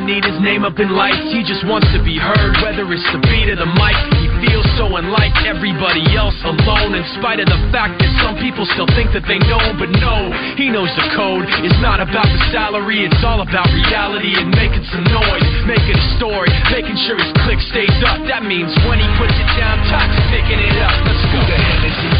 doesn't need his name up in lights, he just wants to be heard, whether it's the beat of the mic. He feels so unlike everybody else alone, in spite of the fact that some people still think that they know, him. but no, he knows the code. It's not about the salary, it's all about reality and making some noise, making a story, making sure his click stays up. That means when he puts it down, toxic picking it up. Let's go. Who the hell is he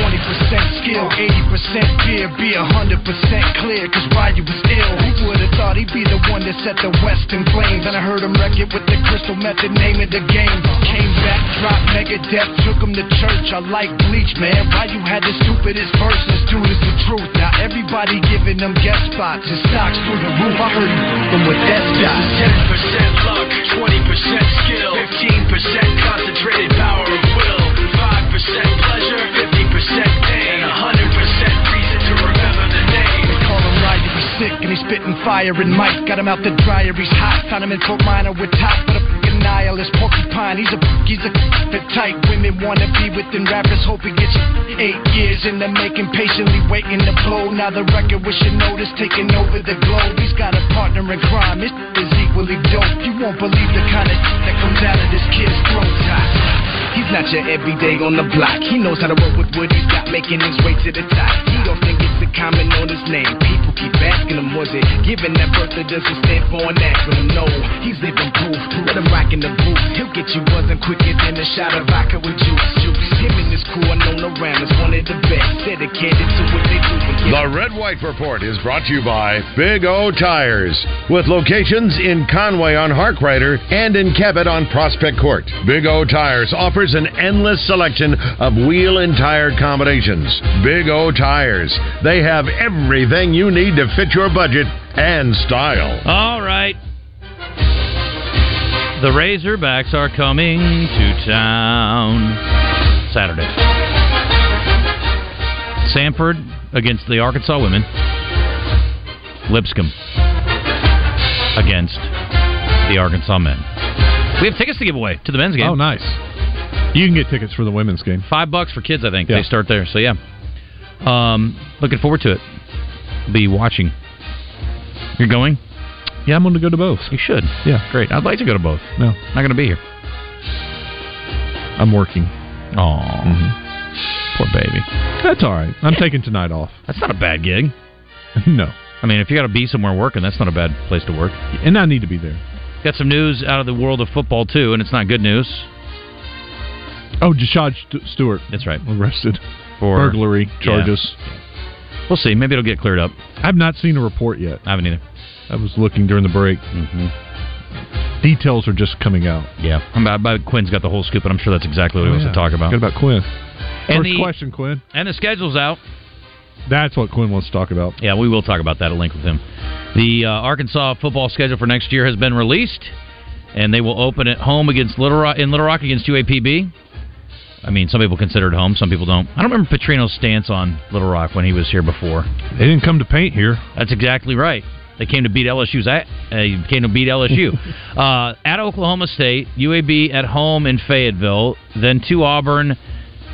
This is 20% skill, 80% fear, be 100% clear, cause Ryu was ill. Who would've thought he'd be the one that set the West in flames? And I heard him wreck it with the crystal method, name of the game. Came back, dropped Megadef, took him to church. I like Bleach, man. Ryu had the stupidest verses, dude, is the truth. Now everybody giving them guest spots, his stocks through the roof. I heard him from with that stock. 10% luck, 20% skill, 15% concentrated power of will, 5% sick and he's spitting fire and Mike got him out the dryer, he's hot. Found him in Fort Minor with top, but a nihilist porcupine. He's a he's a the type women wanna be within rappers. Hope he gets eight years in the making, patiently waiting to blow. Now the record with notice taking over the globe. He's got a partner in crime. His is equally dope. You won't believe the kind of that comes out of this kid's throat. He's not your everyday on the block. He knows how to work with what he's got, making his way to the top. He don't think it's a comment on his name. People keep asking him, was it giving that birth that doesn't stand for an acronym? No, he's living proof. Let him rock in the booth. He'll get you buzzing quicker than a shot of vodka with juice. Juice. Him and his crew are known around as one of the best. Dedicated to what they do. The Red White Report is brought to you by Big O Tires, with locations in Conway on Harkrider and in Cabot on Prospect Court. Big O Tires offers an endless selection of wheel and tire combinations. Big O Tires, they have everything you need to fit your budget and style. All right. The Razorbacks are coming to town Saturday. Sanford against the Arkansas women. Lipscomb against the Arkansas men. We have tickets to give away to the men's game. Oh, nice. You can get tickets for the women's game. Five bucks for kids, I think. Yeah. They start there. So, yeah. Um, looking forward to it. Be watching. You're going? Yeah, I'm going to go to both. You should. Yeah. Great. I'd like to go to both. No, Not going to be here. I'm working. Oh, poor baby. That's all right. I'm taking tonight off. That's not a bad gig. no. I mean, if you got to be somewhere working, that's not a bad place to work. And I need to be there. Got some news out of the world of football too, and it's not good news. Oh, Jashaud St- Stewart That's right. arrested. For Burglary charges. We'll see. Maybe it'll get cleared up. I've not seen a report yet. I haven't either. I was looking during the break. Mm-hmm. Details are just coming out. Yeah, I'm about, about Quinn's got the whole scoop, and I'm sure that's exactly what he wants to talk about. Good about Quinn. And First the- question, Quinn. And the schedule's out. That's what Quinn wants to talk about. Yeah, we will talk about that at length with him. The uh, Arkansas football schedule for next year has been released, and they will open at home against Little Rock in Little Rock against UAPB. I mean, some people consider it home, some people don't. I don't remember Petrino's stance on Little Rock when he was here before. They didn't come to paint here. That's exactly right. They came to beat LSU's at uh, came to beat LSU uh, at Oklahoma State, UAB at home in Fayetteville, then to Auburn,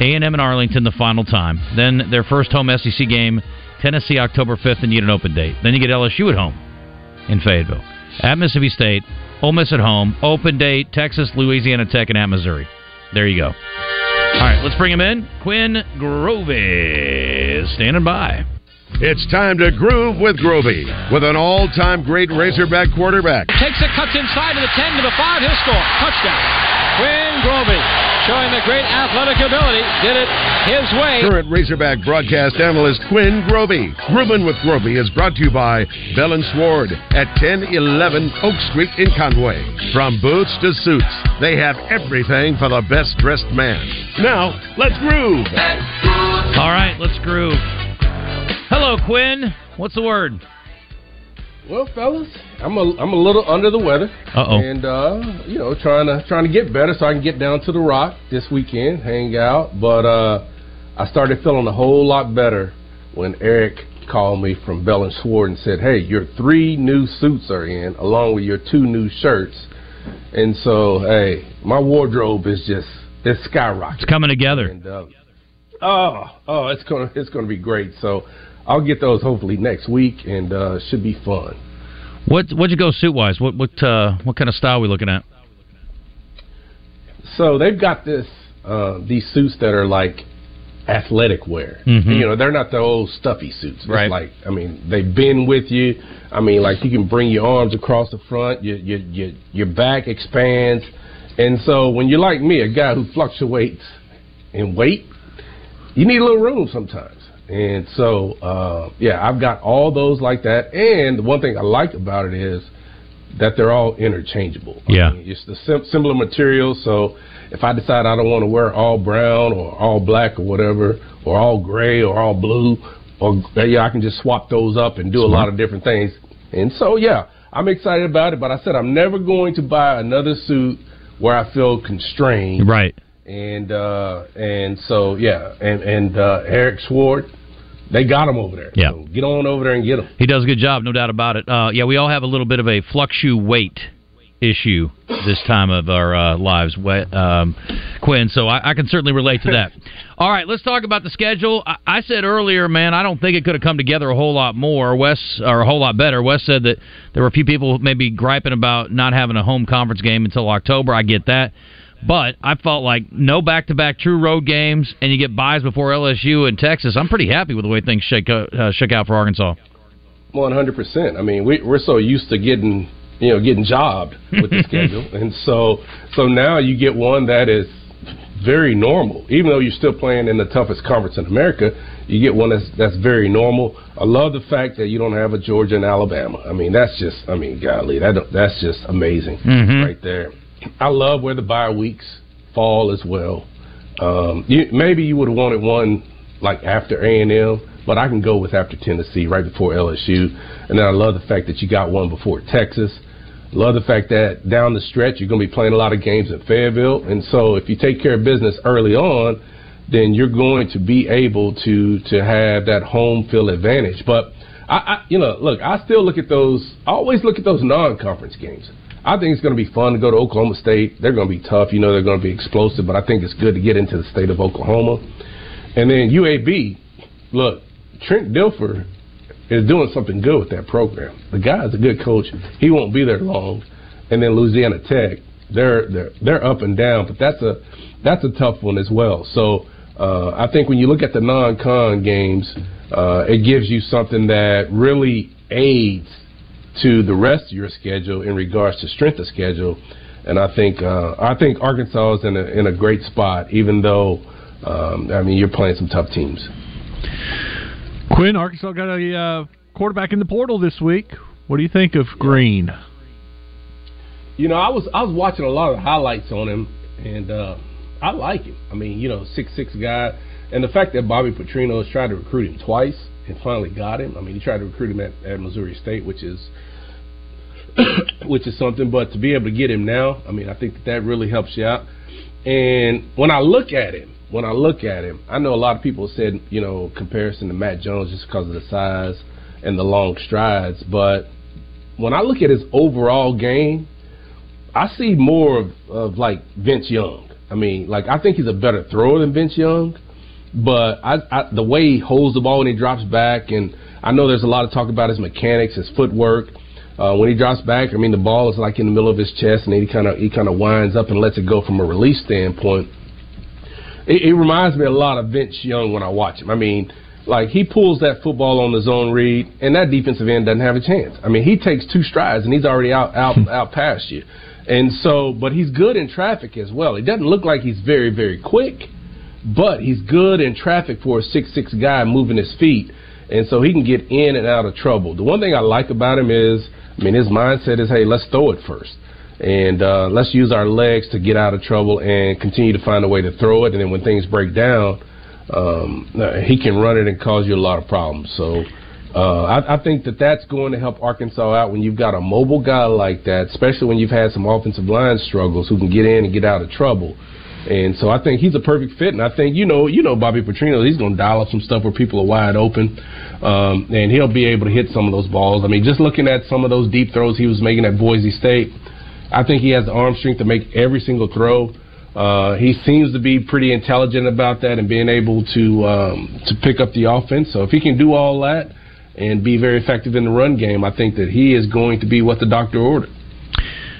A and M in Arlington the final time. Then their first home SEC game, Tennessee October fifth, and you get an open date. Then you get LSU at home in Fayetteville, at Mississippi State, Ole Miss at home, open date, Texas, Louisiana Tech, and at Missouri. There you go. All right, let's bring him in. Quinn Grovey is standing by. It's time to groove with Grovey with an all-time great Razorback quarterback. Takes it, cuts inside to the 10 to the 5. He'll score. Touchdown. Quinn Grovey showing the great athletic ability. Did it his way. Current Razorback broadcast analyst Quinn Grovey. Groovin' with Grovey is brought to you by Bell and Sword at 1011 Oak Street in Conway. From boots to suits, they have everything for the best dressed man. Now, let's groove. All right, let's groove. Hello, Quinn. What's the word? Well, fellas, I'm a I'm a little under the weather, Uh-oh. and uh, you know trying to trying to get better so I can get down to the Rock this weekend, hang out. But uh, I started feeling a whole lot better when Eric called me from Bell and Sword and said, "Hey, your three new suits are in, along with your two new shirts." And so, hey, my wardrobe is just it's skyrocketing. It's coming together. And, uh, oh, oh, it's gonna it's gonna be great. So I'll get those hopefully next week, and uh, should be fun. What what'd you go suit wise? What what uh, what kind of style are we looking at? So they've got this uh, these suits that are like athletic wear. Mhm. You know, they're not the old stuffy suits. It's Right. like I mean, they bend with you. I mean, like you can bring your arms across the front, your your your your back expands, and so when you're like me, a guy who fluctuates in weight, you need a little room sometimes. And so, uh, yeah, I've got all those like that. And the one thing I like about it is that they're all interchangeable. I Yeah. mean, it's the sim- similar material. So if I decide I don't want to wear all brown or all black or whatever, or all gray or all blue, or yeah, I can just swap those up and do a lot of different things. And so, yeah, I'm excited about it. But I said I'm never going to buy another suit where I feel constrained Right. and uh and so yeah and and uh Eric Swart they got him over there Yeah. so get on over there and get him He does a good job, no doubt about it. Uh, yeah, we all have a little bit of a fluctuate weight issue this time of our uh, lives, um, Quinn. So I, I can certainly relate to that. all right, let's talk about the schedule. I, I said earlier, man, I don't think it could have come together a whole lot more. Wes, or a whole lot better. Wes said that there were a few people maybe griping about not having a home conference game until October. I get that. But I felt like no back-to-back true road games, and you get buys before LSU and Texas. I'm pretty happy with the way things shake out, uh, shook out for Arkansas. one hundred percent I mean we we're so used to getting you know getting jobbed with the schedule and so so now you get one that is very normal even though you're still playing in the toughest conference in America you get one that's that's very normal I love the fact that you don't have a Georgia and Alabama I mean that's just I mean golly that that's just amazing Mhm. right there I love where the bye weeks fall as well. Um, you, maybe you would have wanted one like after A and M, but I can go with after Tennessee, right before LSU, and then I love the fact that you got one before Texas. Love the fact that down the stretch you're going to be playing a lot of games in Fayetteville, and so if you take care of business early on, then you're going to be able to to have that home field advantage. But I, I you know, look, I still look at those. I always look at those non-conference games. I think it's going to be fun to go to Oklahoma State. They're going to be tough. You know, they're going to be explosive, but I think it's good to get into the state of Oklahoma. And then UAB, look, Trent Dilfer is doing something good with that program. The guy's a good coach. He won't be there long. And then Louisiana Tech, they're they're they're up and down, but that's a that's a tough one as well. So uh, I think when you look at the non-con games, uh, it gives you something that really aids to the rest of your schedule in regards to strength of schedule. And I think uh, I think Arkansas is in a in a great spot, even though um, I mean you're playing some tough teams. Quinn, Arkansas got a uh, quarterback in the portal this week. What do you think of Green? You know, I was I was watching a lot of highlights on him, and uh, I like him. I mean, you know, six six guy, and the fact that Bobby Petrino has tried to recruit him twice and finally got him. I mean, he tried to recruit him at, at Missouri State, which is which is something. But to be able to get him now, I mean, I think that that really helps you out. And when I look at him, when I look at him, I know a lot of people said, you know, comparison to Matt Jones just because of the size and the long strides. But when I look at his overall game, I see more of, of like Vince Young. I mean, like I think he's a better thrower than Vince Young, but I, I the way he holds the ball when he drops back, and I know there's a lot of talk about his mechanics, his footwork. Uh, when he drops back, I mean the ball is like in the middle of his chest, and he kind of he kind of winds up and lets it go from a release standpoint. it, it reminds me a lot of Vince Young when I watch him. I mean, like he pulls that football on the zone read, and that defensive end doesn't have a chance. I mean, he takes two strides and he's already out out out past you. And so, but he's good in traffic as well. He doesn't look like he's very very quick, but he's good in traffic for a six six guy moving his feet, and so he can get in and out of trouble. The one thing I like about him is, I mean, his mindset is, hey, let's throw it first. And uh, let's use our legs to get out of trouble and continue to find a way to throw it. And then when things break down, um, he can run it and cause you a lot of problems. So uh, I, I think that that's going to help Arkansas out when you've got a mobile guy like that, especially when you've had some offensive line struggles who can get in and get out of trouble. And so I think he's a perfect fit, and I think you know, you know, Bobby Petrino, he's going to dial up some stuff where people are wide open, um, and he'll be able to hit some of those balls. I mean, just looking at some of those deep throws he was making at Boise State, I think he has the arm strength to make every single throw. Uh, he seems to be pretty intelligent about that and being able to um, to pick up the offense. So if he can do all that and be very effective in the run game, I think that he is going to be what the doctor ordered.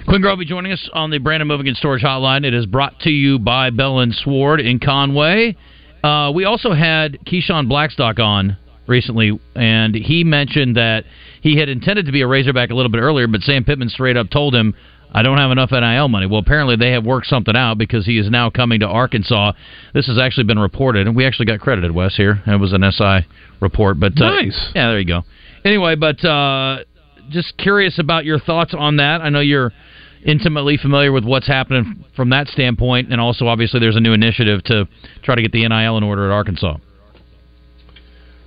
Quinn Grovey joining us on the Brandon Moving and Storage Hotline. It is brought to you by Bell and Sword in Conway. Uh, we also had Keyshawn Blackstock on recently, and he mentioned that he had intended to be a Razorback a little bit earlier, but Sam Pittman straight up told him, I don't have enough NIL money. Well, apparently they have worked something out because he is now coming to Arkansas. This has actually been reported, and we actually got credited, Wes, here. It was an SI report. but uh, Nice. Yeah, there you go. Anyway, but uh, just curious about your thoughts on that. I know you're intimately familiar with what's happening from that standpoint, and also obviously there's a new initiative to try to get the NIL in order at Arkansas.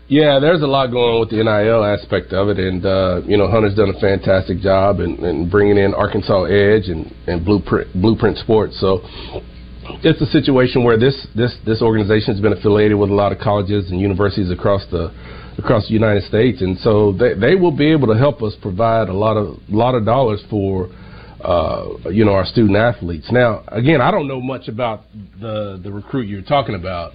Yeah, there's a lot going on with the NIL aspect of it, and uh, you know Hunter's done a fantastic job in, in bringing in Arkansas Edge and, and Blueprint Blueprint Sports. So it's a situation where this this this organization has been affiliated with a lot of colleges and universities across the across the United States, and so they they will be able to help us provide a lot of lot of dollars for uh, you know our student athletes. Now, again, I don't know much about the the recruit you're talking about.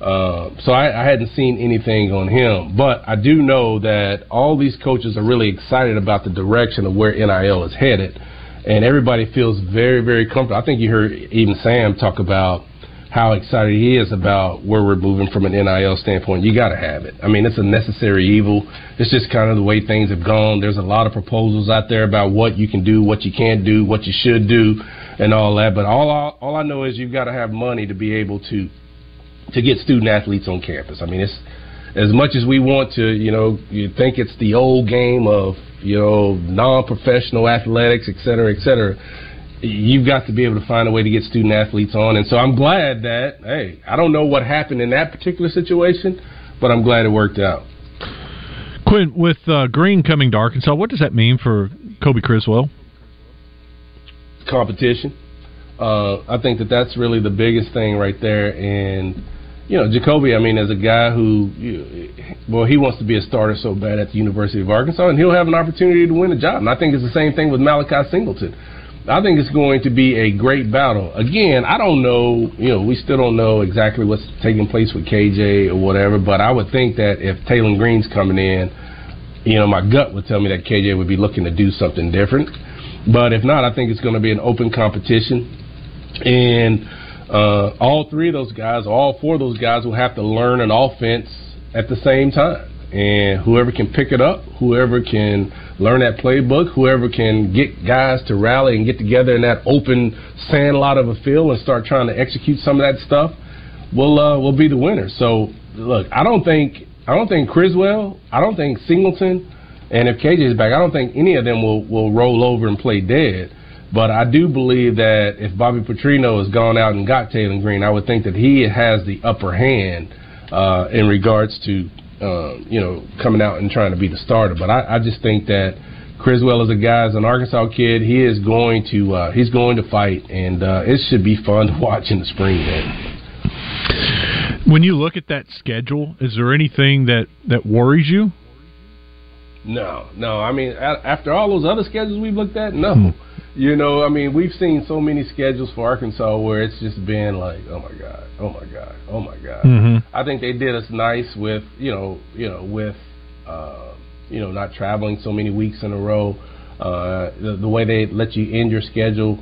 Uh, so I, I hadn't seen anything on him, but I do know that all these coaches are really excited about the direction of where NIL is headed, and everybody feels very, very comfortable. I think you heard even Sam talk about how excited he is about where we're moving from an NIL standpoint. You got to have it. I mean, it's a necessary evil. It's just kind of the way things have gone. There's a lot of proposals out there about what you can do, what you can't do, what you should do, and all that. But all I, all I know is you've got to have money to be able to to get student athletes on campus. I mean, it's as much as we want to, you know, you think it's the old game of, you know, non-professional athletics, et cetera, et cetera. You've got to be able to find a way to get student athletes on, and so I'm glad that. Hey, I don't know what happened in that particular situation, but I'm glad it worked out. Quinn, with uh, Green coming to Arkansas, what does that mean for Kobe Criswell? competition. Uh, I think that that's really the biggest thing right there. And you know, Jacolby, I mean, as a guy who, you, well, he wants to be a starter so bad at the University of Arkansas, and he'll have an opportunity to win a job. And I think it's the same thing with Malachi Singleton. I think it's going to be a great battle. Again, I don't know, you know, we still don't know exactly what's taking place with KJ or whatever, but I would think that if Taylor Green's coming in, you know, my gut would tell me that KJ would be looking to do something different. But if not, I think it's going to be an open competition. And uh, all three of those guys, all four of those guys will have to learn an offense at the same time. And whoever can pick it up, whoever can learn that playbook, whoever can get guys to rally and get together in that open sandlot of a field and start trying to execute some of that stuff, will uh, will be the winner. So look, I don't think I don't think Criswell, I don't think Singleton, and if KJ is back, I don't think any of them will will roll over and play dead. But I do believe that if Bobby Petrino has gone out and got Taylor Green, I would think that he has the upper hand uh, in regards to uh, you know coming out and trying to be the starter. But I, I just think that Criswell is a guy, as an Arkansas kid, he is going to uh, he's going to fight, and uh, it should be fun to watch in the spring. Man. When you look at that schedule, is there anything that, that worries you? No, no. I mean, after all those other schedules we've looked at, no. You know, I mean, we've seen so many schedules for Arkansas where it's just been like, oh my god, oh my god, oh my god. Mhm. I think they did us nice with, you know, you know, with, uh, you know, not traveling so many weeks in a row. Uh, the, the way they let you end your schedule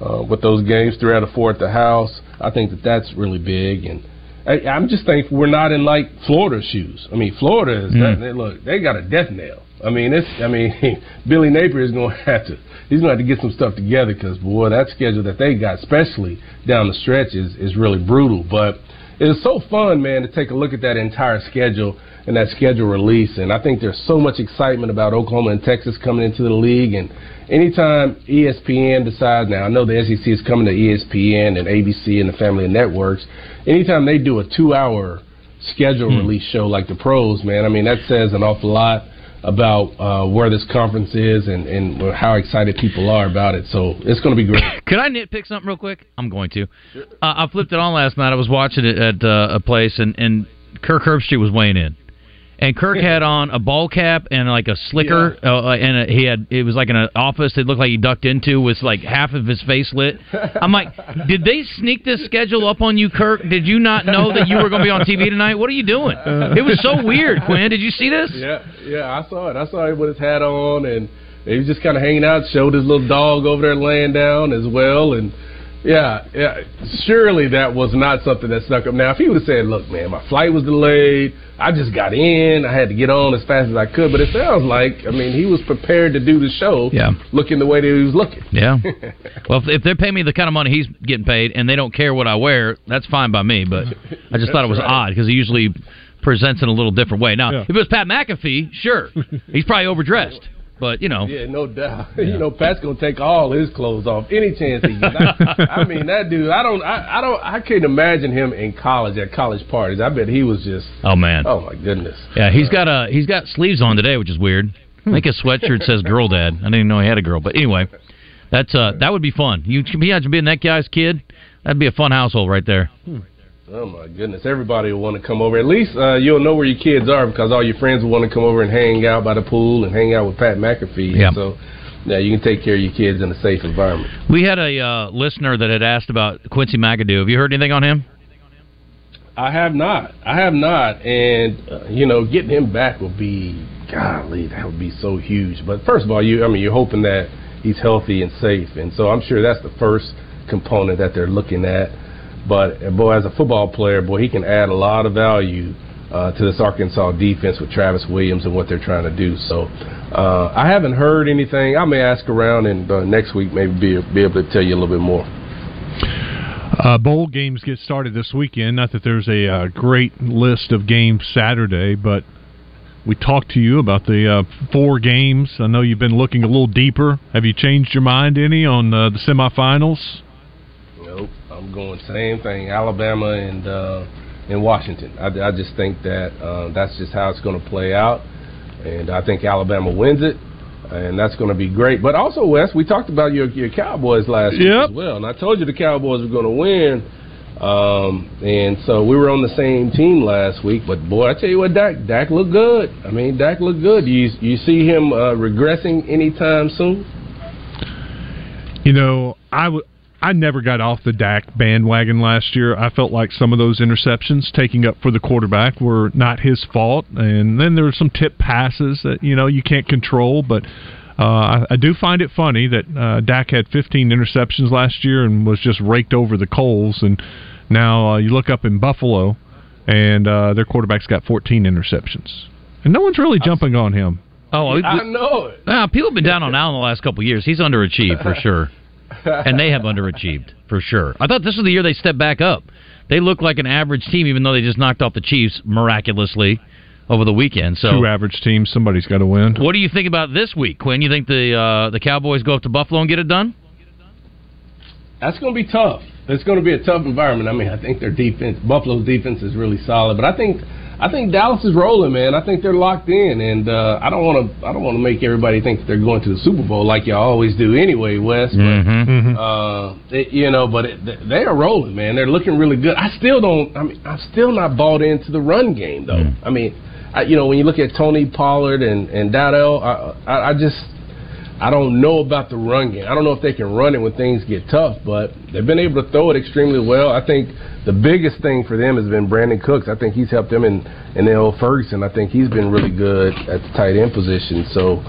uh, with those games, three out of four at the house. I think that that's really big, and I, I'm just thankful we're not in like Florida's shoes. I mean, Florida is Mm. they, look they got a death nail. I mean, it's I mean Billy Napier is going to have to he's going to have to get some stuff together because boy, that schedule that they got, especially down the stretch, is is really brutal. But it was so fun, man, to take a look at that entire schedule and that schedule release. And I think there's so much excitement about Oklahoma and Texas coming into the league. And anytime ESPN decides, now I know the SEC is coming to ESPN and ABC and the family of networks. Anytime they do a two-hour schedule hmm. release show like the pros, man, I mean that says an awful lot about uh, where this conference is and, and how excited people are about it. So it's going to be great. Could I nitpick something real quick? I'm going to. Uh, I flipped it on last night. I was watching it at uh, a place, and, and Kirk Herbstreit was weighing in. And Kirk had on a ball cap and like a slicker, uh, and a, he had it was like in an office. It looked like he ducked into with like half of his face lit. I'm like, did they sneak this schedule up on you, Kirk? Did you not know that you were going to be on TV tonight? What are you doing? It was so weird, Quinn. Did you see this? Yeah, yeah, I saw it. I saw him with his hat on, and he was just kind of hanging out. Showed his little dog over there laying down as well, and yeah, yeah. Surely that was not something that snuck up. Now, if he would have said, "Look, man, my flight was delayed. I just got in. I had to get on as fast as I could," but it sounds like, I mean, he was prepared to do the show. Yeah. looking the way that he was looking. Yeah. Well, if, if they pay me the kind of money he's getting paid, and they don't care what I wear, that's fine by me. But I just thought it was right. odd because he usually presents in a little different way. Now, Yeah. if it was Pat McAfee, sure, he's probably overdressed. But you know, Yeah, no doubt. You know, Pat's gonna take all his clothes off any chance he gets. I, I mean, that dude. I don't. I, I don't. I can't imagine him in college at college parties. I bet he was just. oh man, Oh my goodness. yeah, he's got uh he's got sleeves on today, which is weird. I think his sweatshirt says "girl dad." I didn't even know he had a girl, but anyway, that's uh that would be fun. You imagine being that guy's kid. That'd be a fun household right there. Oh my goodness. Everybody will want to come over. At least uh, you'll know where your kids are because all your friends will want to come over and hang out by the pool and hang out with Pat McAfee. Yeah. So. Yeah, you can take care of your kids in a safe environment. We had a uh, listener that had asked about Quincy McAdoo. Have you heard anything on him? I have not. I have not, and uh, you know, getting him back will be, golly, that would be so huge. But first of all, you, I mean, you're hoping that he's healthy and safe, and so I'm sure that's the first component that they're looking at. But boy, as a football player, boy, he can add a lot of value uh, to this Arkansas defense with Travis Williams and what they're trying to do. So uh, I haven't heard anything. I may ask around, and uh, next week maybe be, be able to tell you a little bit more. Uh, bowl games get started this weekend. Not that there's a uh, great list of games Saturday, but we talked to you about the uh, four games. I know you've been looking a little deeper. Have you changed your mind any on uh, the semifinals? I'm going same thing. Alabama and uh, and Washington. I, I just think that uh, that's just how it's going to play out, and I think Alabama wins it, and that's going to be great. But also, Wes, we talked about your your Cowboys last week as well, and I told you the Cowboys were going to win. Um, and so we were on the same team last week, but boy, I tell you what, Dak, Dak looked good. I mean, Dak looked good. You you see him uh, regressing anytime soon? You know, I w- I never got off the Dak bandwagon last year. I felt like some of those interceptions taking up for the quarterback were not his fault, and then there were some tip passes that you know you can't control. But uh, I, I do find it funny that uh, Dak had 15 interceptions last year and was just raked over the coals, and now uh, you look up in Buffalo, and uh, their quarterback's got 14 interceptions, and no one's really jumping on him. Oh, I know it. Nah, people have been down on Allen the last couple of years. He's underachieved for sure, and they have underachieved for sure. I thought this was the year they stepped back up. They look like an average team, even though they just knocked off the Chiefs miraculously over the weekend. So, Two average teams, somebody's got to win. what do you think about this week, Quinn? You think the uh, the Cowboys go up to Buffalo and get it done? That's going to be tough. It's going to be a tough environment. I mean, I think their defense, Buffalo's defense, is really solid, but I think, I think Dallas is rolling, man. I think they're locked in, and uh, I don't want to, I don't want to make everybody think that they're going to the Super Bowl like y'all always do anyway, Wes. But Mm-hmm. uh, it, you know, but it, they are rolling, man. They're looking really good. I still don't. I mean, I'm still not bought into the run game, though. I mean, I, you know, when you look at Tony Pollard and and Dowdle, I, I, I just. I don't know about the run game. I don't know if they can run it when things get tough, but they've been able to throw it extremely well. I think the biggest thing for them has been Brandin Cooks. I think he's helped them in in the old Ferguson. I think he's been really good at the tight end position. So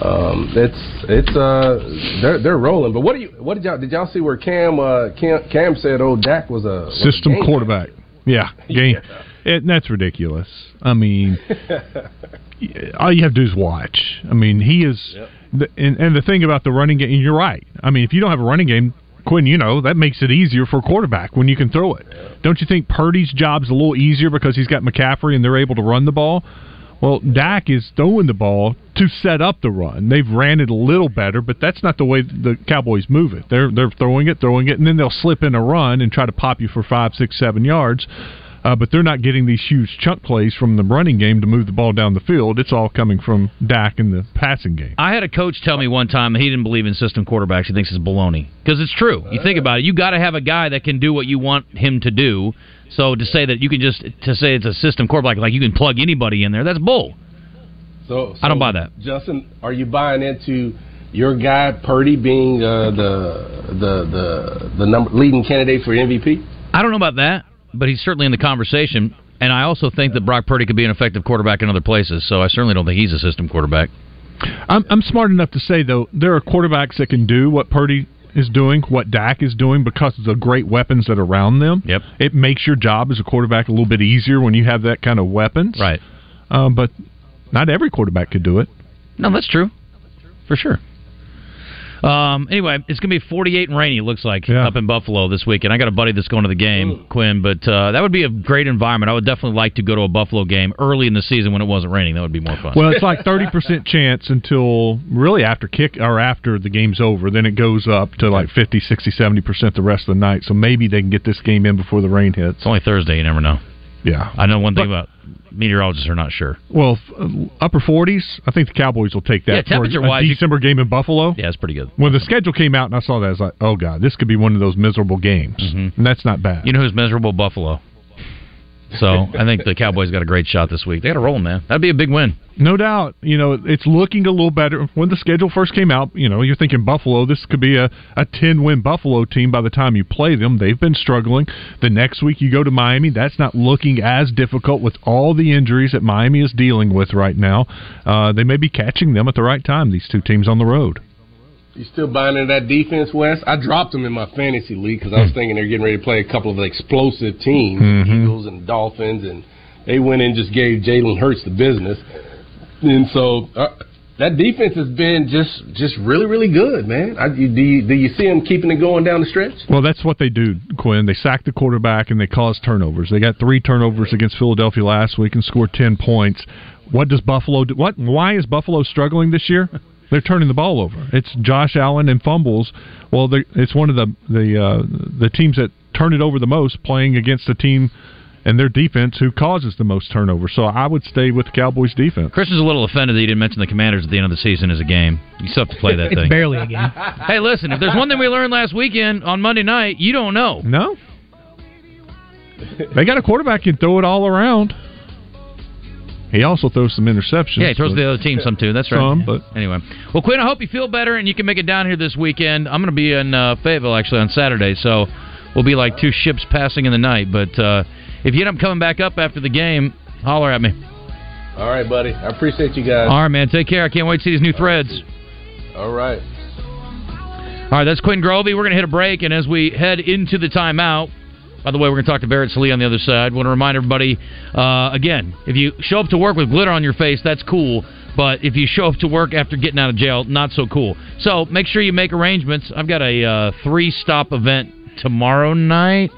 um, it's it's uh they're they're rolling. But what do you what did y'all did y'all see where Cam uh Cam, Cam said old Dak was a was a System game quarterback. Yeah, game. It, that's ridiculous. I mean, all you have to do is watch. I mean, he is. The, and, and the thing about the running game, you're right. I mean, if you don't have a running game, Quinn, you know that makes it easier for a quarterback when you can throw it. Don't you think Purdy's job's a little easier because he's got McCaffrey and they're able to run the ball? Well, Dak is throwing the ball to set up the run. They've ran it a little better, but that's not the way the Cowboys move it. They're they're throwing it, throwing it, and then they'll slip in a run and try to pop you for five, six, seven yards. Uh, but they're not getting these huge chunk plays from the running game to move the ball down the field. It's all coming from Dak in the passing game. I had a coach tell me one time he didn't believe in system quarterbacks. He thinks it's baloney because it's true. You think about it. You got to have a guy that can do what you want him to do. So to say that you can just to say it's a system quarterback like you can plug anybody in there, that's bull. So, I don't buy that. Justin, are you buying into your guy Purdy being uh, the the the the number leading candidate for MVP? I don't know about that, but he's certainly in the conversation. And I also think that Brock Purdy could be an effective quarterback in other places. So I certainly don't think he's a system quarterback. I'm, I'm smart enough to say though there are quarterbacks that can do what Purdy is doing, what Dak is doing, because of the great weapons that are around them. Yep. It makes your job as a quarterback a little bit easier when you have that kind of weapons. Right. Uh, but not every quarterback could do it. No, that's true, for sure. Um, anyway, it's going to be 48 and rainy. It looks like Yeah. up in Buffalo this weekend. I got a buddy that's going to the game, Quinn. But uh, that would be a great environment. I would definitely like to go to a Buffalo game early in the season when it wasn't raining. That would be more fun. Well, it's like thirty percent chance until really after kick or after the game's over. Then it goes up to like 50, 60, 70 percent the rest of the night. So maybe they can get this game in before the rain hits. it's only Thursday. You never know. Yeah. I know one thing about meteorologists are not sure. Well, f- uh, upper forties. I think the Cowboys will take that. Yeah, for a- temperature-wise, a you- December game in Buffalo. Yeah, it's pretty good. When the schedule came out and I saw that, I was like, "Oh God, this could be one of those miserable games," and that's not bad. You know who's miserable? Buffalo. So I think the Cowboys got a great shot this week. They got to roll, man. That'd be a big win. No doubt. You know, it's looking a little better. When the schedule first came out, you know, you're thinking Buffalo, this could be a, a 10 win Buffalo team by the time you play them. They've been struggling. The next week you go to Miami, that's not looking as difficult with all the injuries that Miami is dealing with right now. Uh, they may be catching them at the right time, these two teams on the road. You still buying into that defense, Wes? I dropped them in my fantasy league because I was thinking they're getting ready to play a couple of explosive teams, Eagles and Dolphins, and they went and just gave Jalen Hurts the business. And so uh, that defense has been just just really really good, man. I, do you do you see them keeping it going down the stretch? Well, that's what they do, Quinn. They sack the quarterback and they cause turnovers. They got three turnovers against Philadelphia last week and scored ten points. What does Buffalo do? What? Why is Buffalo struggling this year? They're turning the ball over. It's Josh Allen and fumbles. Well, it's one of the the uh, the teams that turn it over the most, playing against a team and their defense who causes the most turnovers. So I would stay with the Cowboys defense. Chris is a little offended that he didn't mention the Commanders at the end of the season as a game. You still have to play that It's thing. barely a game. Hey, listen, if there's one thing we learned last weekend on Monday night, you don't know. No, they got a quarterback who can throw it all around. He also throws some interceptions. Yeah, he throws but- the other team some too. That's right. Some, but- anyway, well, Quinn, I hope you feel better and you can make it down here this weekend. I'm going to be in uh, Fayetteville actually on Saturday, so we'll be like two ships passing in the night. But uh, if you end up coming back up after the game, holler at me. All right, buddy. I appreciate you guys. All right, man. Take care. I can't wait to see these new threads. All right. All right, that's Quinn Grovey. We're going to hit a break, and as we head into the timeout, by the way, we're going to talk to Barrett Sallee on the other side. want to remind everybody, uh, again, if you show up to work with glitter on your face, that's cool. But if you show up to work after getting out of jail, not so cool. So make sure you make arrangements. I've got a uh, three-stop event tomorrow night.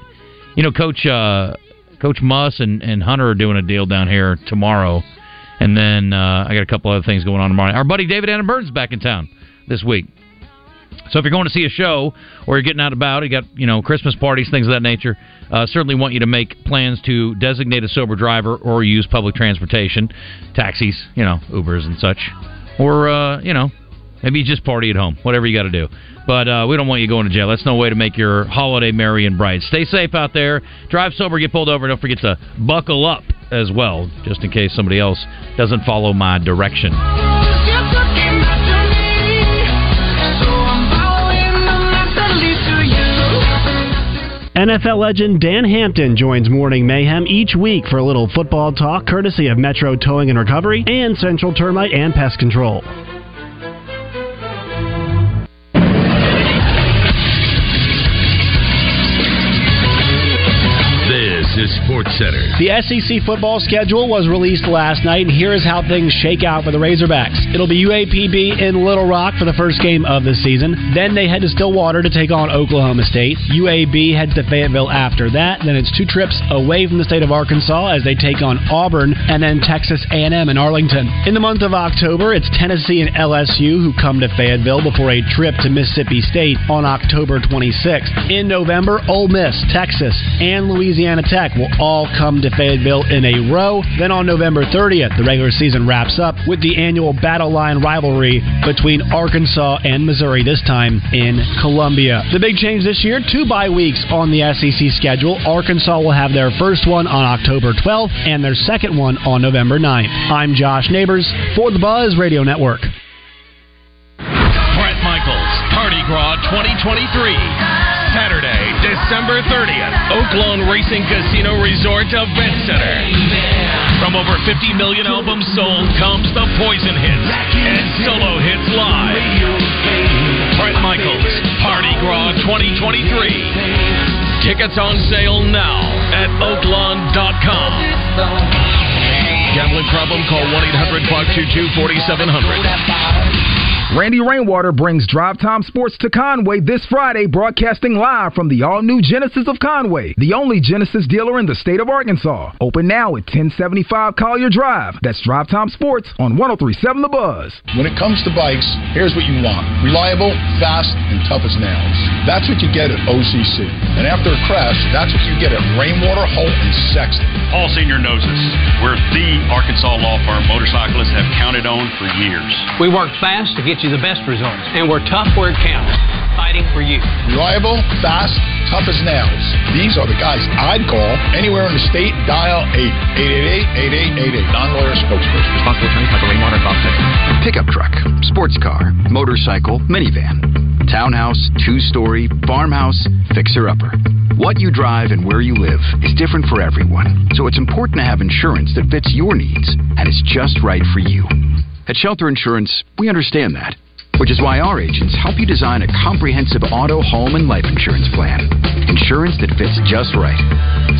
You know, Coach uh, Coach Muss and, and Hunter are doing a deal down here tomorrow. And then uh, I got a couple other things going on tomorrow. Our buddy David Adam Byrnes back in town this week. So if you're going to see a show or you're getting out about, you got you know Christmas parties, things of that nature. Uh, certainly want you to make plans to designate a sober driver or use public transportation, taxis, you know, Ubers and such, or uh, you know maybe just party at home, whatever you got to do. But uh, we don't want you going to jail. That's no way to make your holiday merry and bright. Stay safe out there. Drive sober, get pulled over. Don't forget to buckle up as well, just in case somebody else doesn't follow my direction. NFL legend Dan Hampton joins Morning Mayhem each week for a little football talk courtesy of Metro Towing and Recovery and Central Termite and Pest Control. Sports Center. The SEC football schedule was released last night, and here is how things shake out for the Razorbacks. It'll be UAPB in Little Rock for the first game of the season. Then they head to Stillwater to take on Oklahoma State. UAB heads to Fayetteville after that. Then it's two trips away from the state of Arkansas as they take on Auburn and then Texas A&M in Arlington. In the month of October, it's Tennessee and LSU who come to Fayetteville before a trip to Mississippi State on October 26th. In November, Ole Miss, Texas, and Louisiana Tech will all come to Fayetteville in a row. Then on November 30th, the regular season wraps up with the annual Battle Line rivalry between Arkansas and Missouri, this time in Columbia. The big change this year, two bye weeks on the SEC schedule. Arkansas will have their first one on October 12th and their second one on November 9th. I'm Josh Neighbors for the Buzz Radio Network. Party Gras 2023. Saturday, December 30th, Oaklawn Racing Casino Resort Event Center. From over 50 million albums sold comes the Poison Hits and solo hits live. Bret Michaels, Party Gras 2023. Tickets on sale now at oaklawn.com. Gambling problem? Call 1 800 522 4700. Randy Rainwater brings Drive Time Sports to Conway this Friday, broadcasting live from the all new Genesis of Conway, the only Genesis dealer in the state of Arkansas. Open now at 1075 Collier Drive. That's Drive Time Sports on 1037 The Buzz. When it comes to bikes, here's what you want reliable, fast, and tough as nails. That's what you get at OCC. And after a crash, that's what you get at Rainwater, Holt, and Sexton. Paul Senior knows us. We're the Arkansas law firm motorcyclists have counted on for years. We work fast to get you the best results, and we're tough where it counts, fighting for you. Reliable, fast, tough as nails. These are the guys I'd call anywhere in the state. Dial 888-8888. Non-lawyer spokesperson. Responsible attorney Michael Rainwater, Bob Sexton. Pickup truck, sports car, motorcycle, minivan, townhouse, two-story, farmhouse, fixer-upper. What you drive and where you live is different for everyone, so it's important to have insurance that fits your needs and is just right for you. At Shelter Insurance, we understand that, which is why our agents help you design a comprehensive auto, home, and life insurance plan. Insurance that fits just right.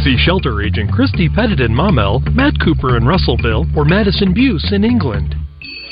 See shelter agent Christy Pettit in Maumelle, Matt Cooper in Russellville, or Madison Buse in England.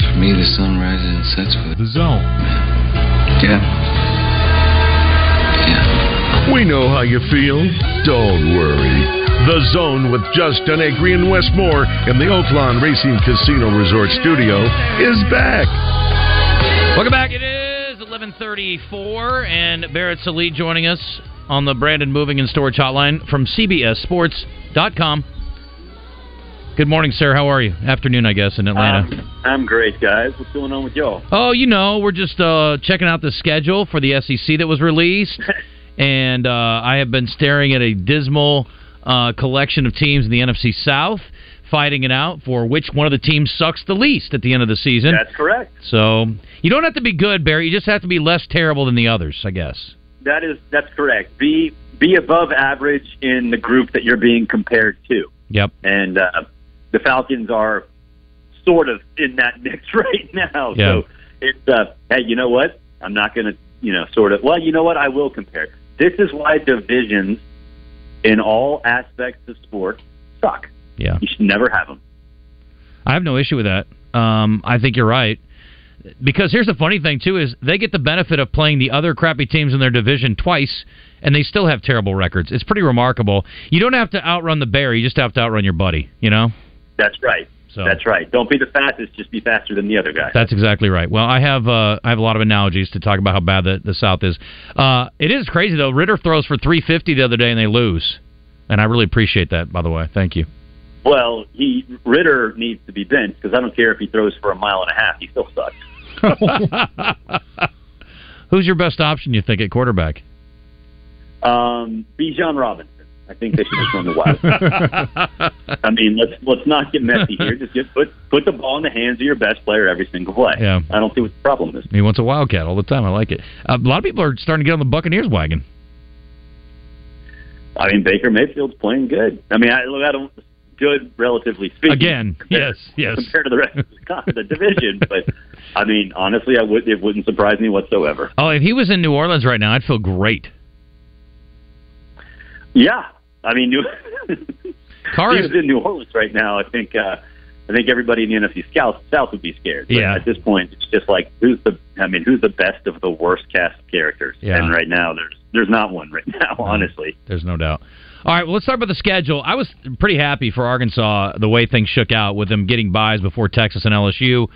For me, the sun rises and sets with the zone. Yeah. Yeah. We know how you feel. Don't worry. The Zone with Justin Acree and Wes Moore in the Oaklawn Racing Casino Resort Studio is back. Welcome back. It is 11:34, and Barrett Sallee joining us on the Brandon Moving and Storage Hotline from CBSSports.com. Good morning, sir. How are you? Afternoon, I guess, in Atlanta. Um, I'm great, guys. What's going on with y'all? Oh, you know, we're just uh, checking out the schedule for the SEC that was released, and uh, I have been staring at a dismal uh, collection of teams in the NFC South, fighting it out for which one of the teams sucks the least at the end of the season. That's correct. So you don't have to be good, Barry. You just have to be less terrible than the others, I guess. That is that's correct. Be be above average in the group that you're being compared to. Yep. And uh, the Falcons are sort of in that mix right now. Yeah. So it's uh, hey, you know what? I'm not going to you know sort of. Well, you know what? I will compare. This is why divisions in all aspects of sport suck. Yeah. You should never have them. I have no issue with that. Um, I think you're right. Because here's the funny thing too is they get the benefit of playing the other crappy teams in their division twice, and they still have terrible records. It's pretty remarkable. You don't have to outrun the bear; you just have to outrun your buddy. You know. That's right. So That's right. Don't be the fastest. Just be faster than the other guy. That's exactly right. Well, I have uh, I have a lot of analogies to talk about how bad the, the South is. Uh, it is crazy though. Ridder throws for 350 the other day and they lose, and I really appreciate that. By the way, thank you. Well, he Ridder needs to be benched because I don't care if he throws for a mile and a half. He still sucks. Who's your best option? You think at quarterback? Um, Bijan Robinson. I think they should just run the Wild. I mean, let's let's not get messy here. Just get put put the ball in the hands of your best player every single play. Yeah. I don't see what the problem is. He wants a Wildcat all the time. I like it. Uh, a lot of people are starting to get on the Buccaneers wagon. I mean, Baker Mayfield's playing good. I mean, I look at him good, relatively speaking. Again, compared- yes, yes. Compared to the rest of the, the division, but I mean, honestly, I would it wouldn't surprise me whatsoever. Oh, if he was in New Orleans right now, I'd feel great. Yeah, I mean, New Carr is- in New Orleans right now. I think uh, I think everybody in the NFC South South would be scared. But Yeah. At this point, it's just like who's the I mean, who's the best of the worst cast of characters? Yeah. And right now, there's there's not one right now. Honestly. There's no doubt. All right, well, let's start about the schedule. I was pretty happy for Arkansas the way things shook out with them getting buys before Texas and LSU.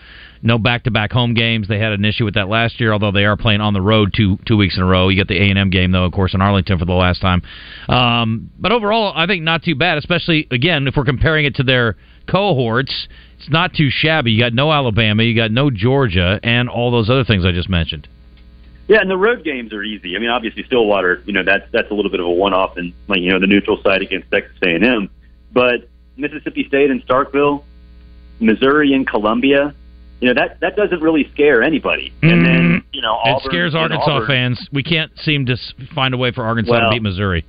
No back-to-back home games. They had an issue with that last year, although they are playing on the road two two weeks in a row. You get the A and M game though, of course, in Arlington for the last time. Um, but overall, I think not too bad. Especially again, if we're comparing it to their cohorts, it's not too shabby. You got no Alabama, you got no Georgia, and all those other things I just mentioned. Yeah, and the road games are easy. I mean, obviously Stillwater, you know, that's that's a little bit of a one-off, and like you know, the neutral side against Texas A&M. But Mississippi State and Starkville, Missouri and Columbia, you know, that that doesn't really scare anybody. And then you know, it scares Arkansas Auburn- fans. We can't seem to find a way for Arkansas to beat Missouri.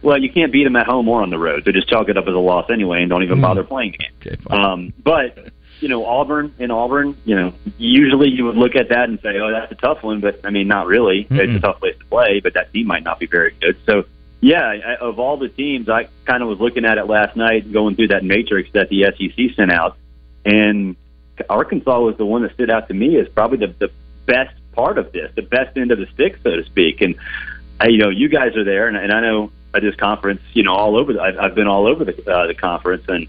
Well, you can't beat them at home or on the road, so just chalk it up as a loss anyway, and don't even bother playing the game. um, but you know, Auburn in Auburn, you know, usually you would look at that and say, "Oh, that's a tough one," but I mean, not really. It's Mm-mm. a tough place to play, but that team might not be very good. So, yeah, I, of all the teams, I kind of was looking at it last night, going through that matrix that the SEC sent out, and Arkansas was the one that stood out to me as probably the, the best part of this, the best end of the stick, so to speak. And I, you know, you guys are there, and, and I know at this conference, you know, all over. The, I've, I've been all over the uh, the conference, and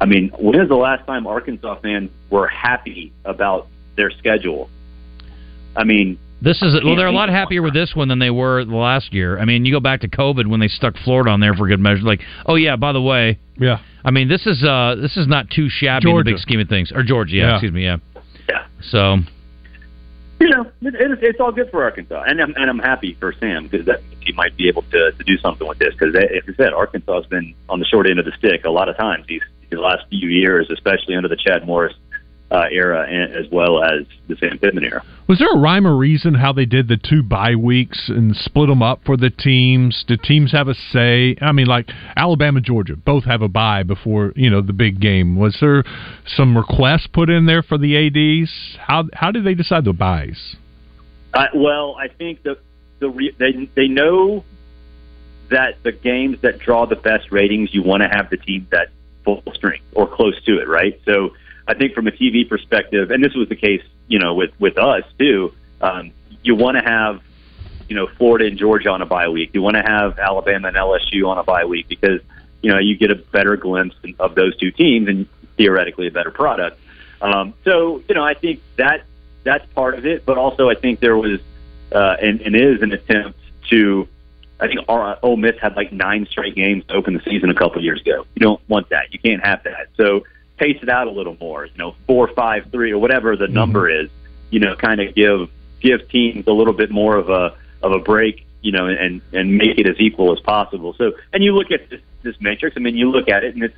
I mean, when is the last time Arkansas fans were happy about their schedule? I mean, This is well. They're a lot happier with this one than they were the last year. I mean, you go back to COVID when they stuck Florida on there for good measure. Like, oh yeah, by the way, yeah. I mean, this is uh this is not too shabby in the Georgia. big scheme of things. Or Georgia, yeah, Yeah. excuse me, yeah. Yeah. So you know, it, it, it's all good for Arkansas, and I'm and I'm happy for Sam because that he might be able to to do something with this. Because as I said, Arkansas has been on the short end of the stick a lot of times these these last few years, especially under the Chad Morris uh, era, and, as well as the Sam Pittman era. Was there a rhyme or reason how they did the two bye weeks and split them up for the teams? Did teams have a say? I mean, like Alabama, Georgia, both have a bye before you know the big game. Was there some requests put in there for the ads? How how did they decide the buys? Uh, well, I think the the re- they they know that the games that draw the best ratings, you want to have the team that full strength or close to it, right? So I think from a TV perspective, and this was the case, you know, with with us too. Um, you want to have, you know, Florida and Georgia on a bye week. You want to have Alabama and LSU on a bye week because you know you get a better glimpse of those two teams and theoretically a better product. Um, so you know, I think that that's part of it, but also I think there was uh, and, and is an attempt to. I think our, Ole Miss had like nine straight games to open the season a couple of years ago. You don't want that. You can't have that. So pace it out a little more. You know, four, five, three, or whatever the mm-hmm. number is. You know, kind of give give teams a little bit more of a of a break. You know, and and make it as equal as possible. So, and you look at this this matrix. I mean, you look at it, and it's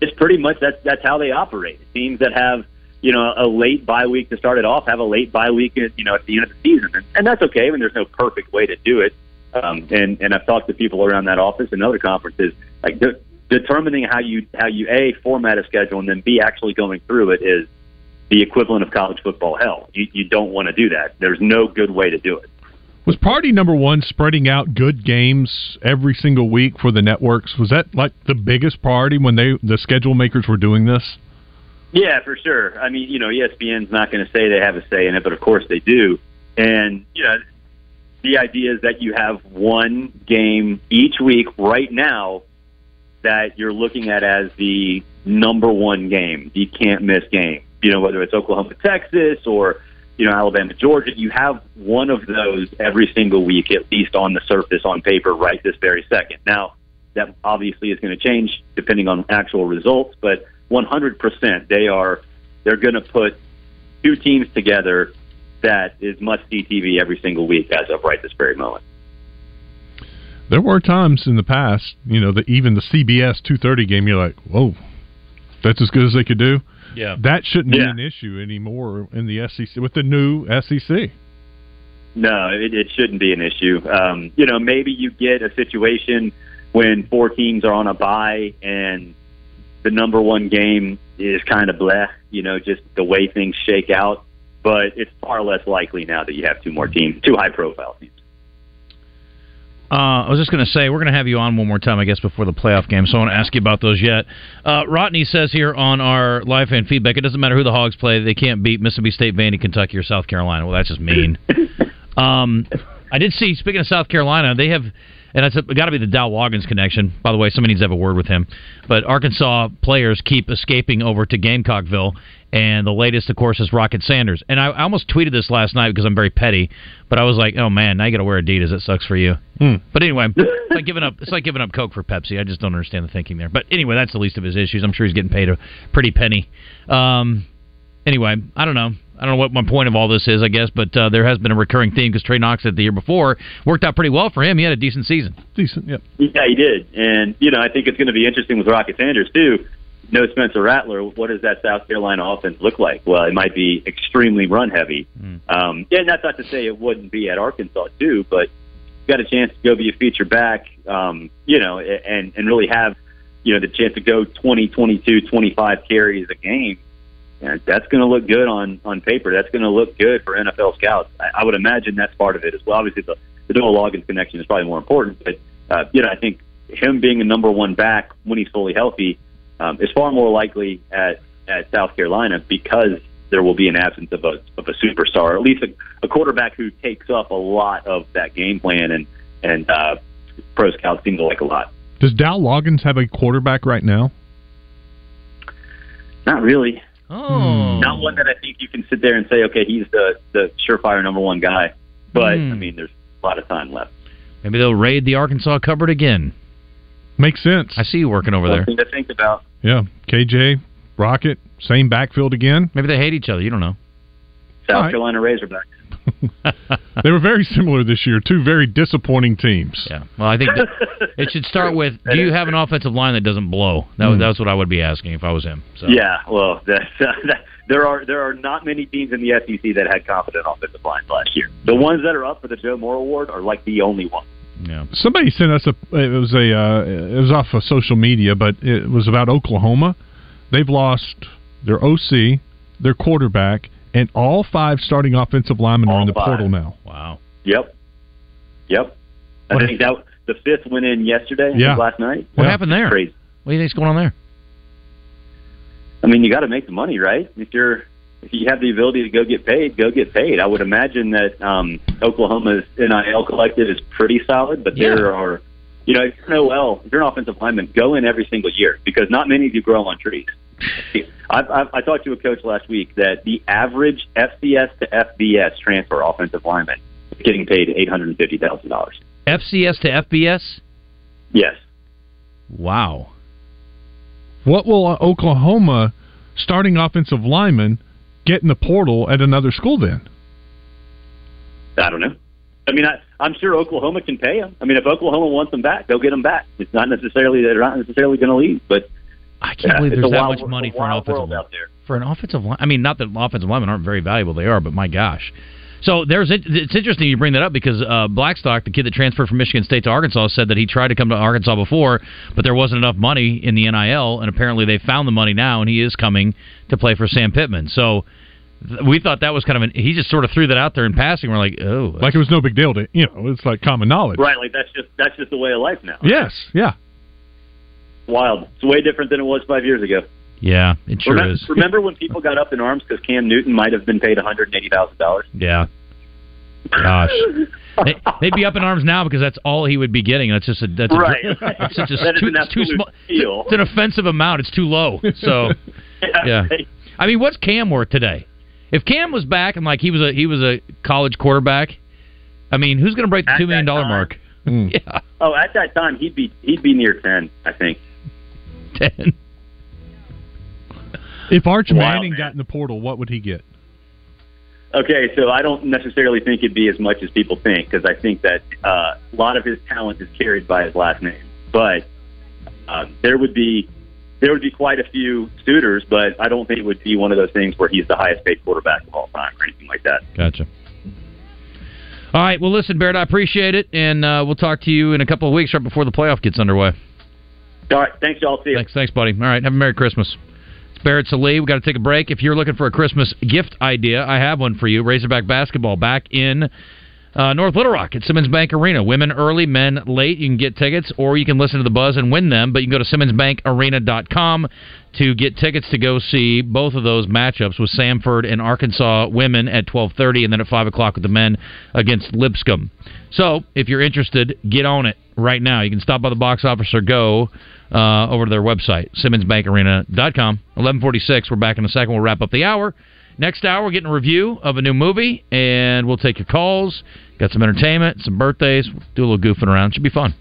it's pretty much that's that's how they operate. Teams that have you know a late bye week to start it off have a late bye week at you know at the end of the season, and, and that's okay. I mean, there's no perfect way to do it. Um, and and I've talked to people around that office and other conferences. Like de- determining how you how you a format a schedule and then b actually going through it is the equivalent of college football hell. You you don't want to do that. There's no good way to do it. Was party number one spreading out good games every single week for the networks? Was that like the biggest priority when they the schedule makers were doing this? Yeah, for sure. I mean, you know, ESPN's not going to say they have a say in it, but of course they do. And you know, the idea is that you have one game each week right now that you're looking at as the number one game, the can't miss game. You know, whether it's Oklahoma, Texas, or you know Alabama, Georgia, you have one of those every single week, at least on the surface, on paper, right this very second. Now, that obviously is going to change depending on actual results, but 100% they are they're going to put two teams together that is must see TV every single week as of right this very moment. There were times in the past, you know, that even the CBS 2:30 game, you're like, whoa, that's as good as they could do. Yeah. That shouldn't Yeah. be an issue anymore in the SEC with the new SEC. No, it, it shouldn't be an issue. Um, you know, maybe you get a situation when four teams are on a bye and the number one game is kind of bleh, you know, just the way things shake out. But it's far less likely now that you have two more teams, two high profile teams. Uh, I was just going to say we're going to have you on one more time, I guess, before the playoff game. So I want to ask you about those yet. Uh, Rodney says here on our live fan feedback, it doesn't matter who the Hogs play; they can't beat Mississippi State, Vandy, Kentucky, or South Carolina. Well, that's just mean. um, I did see. Speaking of South Carolina, they have, and it's got to be the Dowell Loggains connection. By the way, somebody needs to have a word with him. But Arkansas players keep escaping over to Gamecockville, and the latest, of course, is Rocket Sanders. And I, I almost tweeted this last night because I'm very petty, but I was like, oh man, now you got to wear Adidas. It sucks for you. But anyway, it's like giving up. It's like giving up Coke for Pepsi. I just don't understand the thinking there. But anyway, that's the least of his issues. I'm sure he's getting paid a pretty penny. Um, anyway, I don't know. I don't know what my point of all this is, I guess, but uh, there has been a recurring theme because Trey Knox at the year before worked out pretty well for him. He had a decent season. Decent, yep. Yeah, he did. And, you know, I think it's going to be interesting with Rocket Sanders, too. No Spencer Rattler. What does that South Carolina offense look like? Well, it might be extremely run heavy. Um, yeah, and that's not to say it wouldn't be at Arkansas, too, but got a chance to go be a feature back, um, you know, and, and really have, you know, the chance to go 20, 22, 25 carries a game. And that's going to look good on on paper. That's going to look good for NFL scouts. I, I would imagine that's part of it as well. Obviously, the the Noah Loggains connection is probably more important, but uh, you know, I think him being a number one back when he's fully healthy um, is far more likely at at South Carolina because there will be an absence of a of a superstar, or at least a, a quarterback who takes up a lot of that game plan, and and uh, pro scouts seem to like a lot. Does Dowell Loggains have a quarterback right now? Not really. Oh, Not one that I think you can sit there and say, okay, he's the the surefire number one guy. But Hmm. I mean, there's a lot of time left. Maybe they'll raid the Arkansas cupboard again. Makes sense. I see you working over there. Something to think about. Yeah, KJ Rocket, same backfield again. Maybe they hate each other. You don't know. South All right. Carolina Razorbacks. They were very similar this year. Two very disappointing teams. Yeah. Well, I think that it should start with: Do you have an offensive line that doesn't blow? That, Hmm. That's what I would be asking if I was him. So. Yeah, well, that's, that, there are there are not many teams in the SEC that had competent offensive lines last year. The ones that are up for the Joe Moore Award are like the only ones. Yeah. Somebody sent us a. It was a. Uh, it was off of social media, but it was about Oklahoma. They've lost their OC, their quarterback, and all five starting offensive linemen are in the five. portal now. Wow. Yep, yep. I What think that the fifth went in yesterday. Yeah. last night. What Yeah. happened there? Crazy. What do you think's going on there? I mean, you got to make the money, right? If you're if you have the ability to go get paid, go get paid. I would imagine that um, Oklahoma's NIL collective is pretty solid, but there are, you know, if you're an OL, if you're an offensive lineman, go in every single year because not many of you grow on trees. I've, I've, I talked to a coach last week that the average FCS to FBS transfer offensive lineman is getting paid eight hundred and fifty thousand dollars. FCS to FBS? Yes. Wow. What will Oklahoma starting offensive lineman get in the portal at another school then? I don't know. I mean, I, I'm sure Oklahoma can pay him. I mean, if Oklahoma wants them back, they'll get them back. It's not necessarily they're not necessarily going to leave, but I can't believe it's there's that wild- much money for an offensive line. out there. For an offensive line, I mean, not that offensive linemen aren't very valuable; they are, but my gosh. So there's it's interesting you bring that up because uh, Blackstock, the kid that transferred from Michigan State to Arkansas, said that he tried to come to Arkansas before, but there wasn't enough money in the NIL, and apparently they found the money now, and he is coming to play for Sam Pittman. So we thought that was kind of an he just sort of threw that out there in passing. We're like, oh, Like it was no big deal to you know. It's like common knowledge. Right, like that's just that's just the way of life now. Yes. Yeah. Wild. It's way different than it was five years ago. yeah, it sure remember, is. remember when people got up in arms because Cam Newton might have been paid one hundred and eighty thousand dollars? Yeah. Gosh. they, they'd be up in arms now because that's all he would be getting. That's just a that's a, Right. It's such a That is too, it's too small. It's an offensive amount. It's too low. So yeah. I mean, what's Cam worth today? If Cam was back and like he was a he was a college quarterback, I mean, who's going to break the At two million dollar mark? Hmm. Yeah, Oh, at that time he'd be he'd be near ten, I think. ten. If Arch Wow, Manning man. got in the portal, what would he get? Okay, so I don't necessarily think it'd be as much as people think because I think that uh, a lot of his talent is carried by his last name. But uh, there would be there would be quite a few suitors, but I don't think it would be one of those things where he's the highest paid quarterback of all time or anything like that. Gotcha. All right. Well, listen, Barrett, I appreciate it, and uh, we'll talk to you in a couple of weeks right before the playoff gets underway. All right, thanks, y'all. See you. Thanks, thanks, buddy. All right, have a Merry Christmas. It's Barrett Sallee. we got to take a break. If you're looking for a Christmas gift idea, I have one for you. Razorback basketball back in uh, North Little Rock at Simmons Bank Arena. Women early, men late. You can get tickets, or you can listen to the buzz and win them. But you can go to SimmonsBankArena.com to get tickets to go see both of those matchups with Samford and Arkansas women at 12:30, and then at five o'clock with the men against Lipscomb. So, if you're interested, get on it right now. You can stop by the box office or go uh, over to their website, SimmonsBankArena.com. 11:46. We're back in a second. We'll wrap up the hour. Next hour, we're getting a review of a new movie, and we'll take your calls. Got some entertainment, some birthdays. We'll do a little goofing around. Should be fun.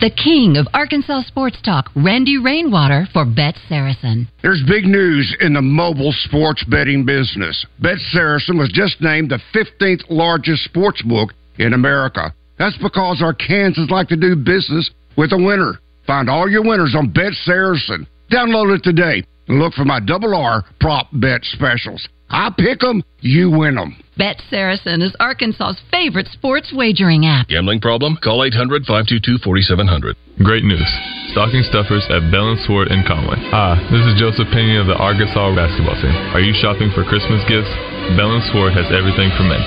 The king of Arkansas sports talk, Randy Rainwater for Bet Saracen. There's big news in the mobile sports betting business. Bet Saracen was just named the 15th largest sports book in America. That's because Arkansans like to do business with a winner. Find all your winners on Bet Saracen. Download it today and look for my double R prop bet specials. I pick 'em, you win 'em. Bet Saracen is Arkansas's favorite sports wagering app. Gambling problem? Call 800 522 4700. Great news. Stocking stuffers at Bell and Sword in Conway. Ah, this is Joseph Pinion of the Arkansas basketball team. Are you shopping for Christmas gifts? Bell and Sword has everything for men.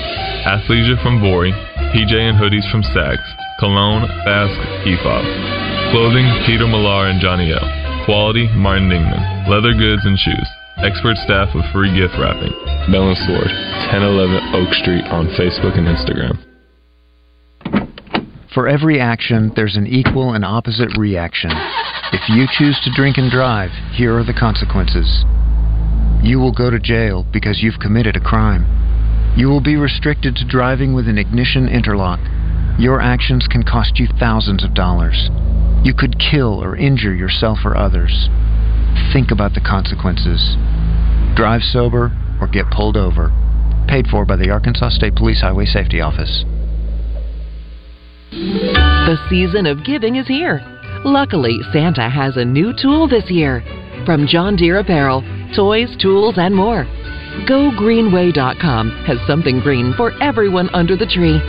Athleisure from Vuori, PJ and hoodies from Saks, Cologne, Basque, Efob. Clothing, Peter Millar and Johnny L. Quality, Martin Dingman. Leather goods and shoes. Expert staff with free gift wrapping. Bell and Sword, 1011 Oak Street on Facebook and Instagram. For every action, there's an equal and opposite reaction. If you choose to drink and drive, here are the consequences. You will go to jail because you've committed a crime. You will be restricted to driving with an ignition interlock. Your actions can cost you thousands of dollars. You could kill or injure yourself or others. Think about the consequences. Drive sober or get pulled over. Paid for by the Arkansas State Police Highway Safety Office. The season of giving is here. Luckily, Santa has a new tool this year. From John Deere Apparel, toys, tools, and more. GoGreenway.com has something green for everyone under the tree.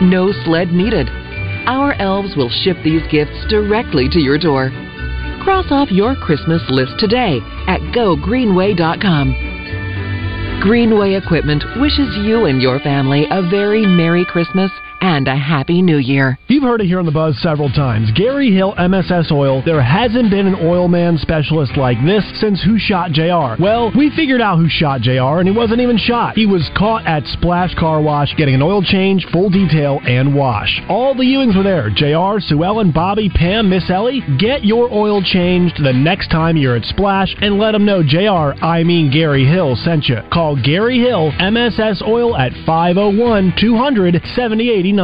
No sled needed. Our elves will ship these gifts directly to your door. Cross off your Christmas list today at GoGreenway.com. Greenway Equipment wishes you and your family a very Merry Christmas and a Happy New Year. You've heard it here on the Buzz several times. Gary Hill MSS Oil. There hasn't been an oil man specialist like this since Who Shot JR. Well, we figured out who shot JR, and he wasn't even shot. He was caught at Splash Car Wash getting an oil change, full detail, and wash. All the Ewings were there. JR, Sue Ellen, Bobby, Pam, Miss Ellie. Get your oil changed the next time you're at Splash and let them know JR, I mean Gary Hill, sent you. Call Gary Hill MSS Oil at 501 200 7089.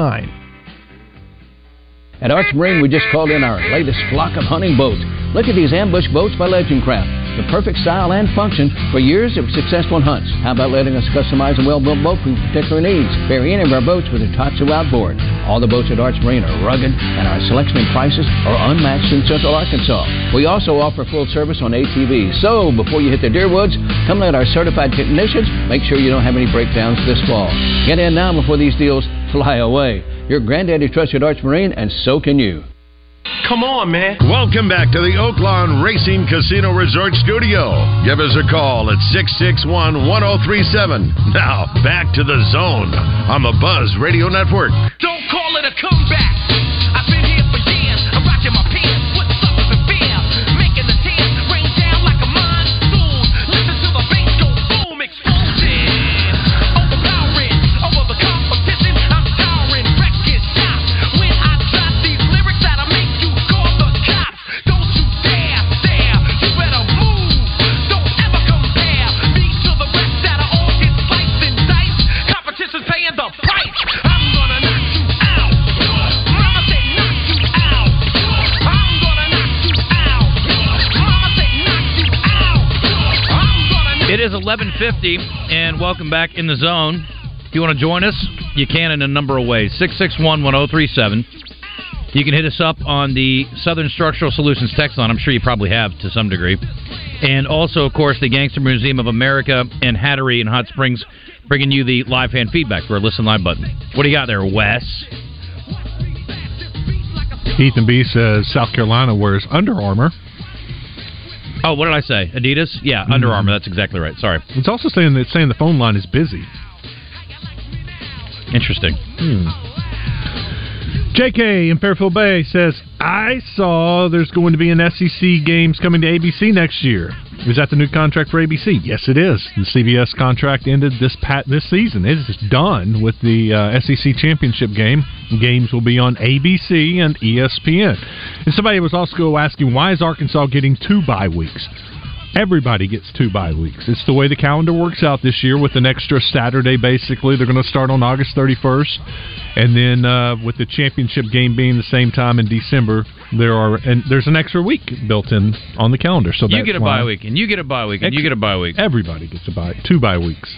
At Arch Marine, we just called in our latest flock of hunting boats. Look at these ambush boats by Legend Craft. The perfect style and function for years of successful hunts. How about letting us customize a well-built boat for your particular needs? Vary any of our boats with a Tohatsu outboard. All the boats at Arch Marine are rugged, and our selection and prices are unmatched in Central Arkansas. We also offer full service on ATVs. So, before you hit the deer woods, come let our certified technicians make sure you don't have any breakdowns this fall. Get in now before these deals fly away. Your granddaddy trusted Arch Marine, and so can you. Come on, man. Welcome back to the Oaklawn Racing Casino Resort Studio. Give us a call at 661 1037. Now, back to the zone on the Buzz Radio Network. Don't call it a comeback. I've been 1150, and welcome back in the zone. If you want to join us, you can in a number of ways. 661 1037. You can hit us up on the Southern Structural Solutions text line. I'm sure you probably have to some degree. And also, of course, the Gangster Museum of America and Hattery in Hot Springs bringing you the live fan feedback for a Listen Live button. What do you got there, Wes? Ethan B says South Carolina wears Under Armour. Oh, what did I say? Adidas? Yeah, Under Mhm. Armour. That's exactly right. Sorry. It's also saying that saying the phone line is busy. Interesting. JK in Fairfield Bay says, I saw there's going to be an SEC games coming to ABC next year. Is that the new contract for ABC? Yes, it is. The CBS contract ended this pat this season. It is done with the uh, SEC championship game. Games will be on ABC and ESPN. And somebody was also asking, why is Arkansas getting two bye weeks? Everybody gets two bye weeks. It's the way the calendar works out this year with an extra Saturday, basically. They're going to start on August 31st. And then uh, with the championship game being the same time in December, there are and there's an extra week built in on the calendar. So you get a bye week, and you get a bye week, and you get a bye week. Everybody gets a bye, two bye weeks.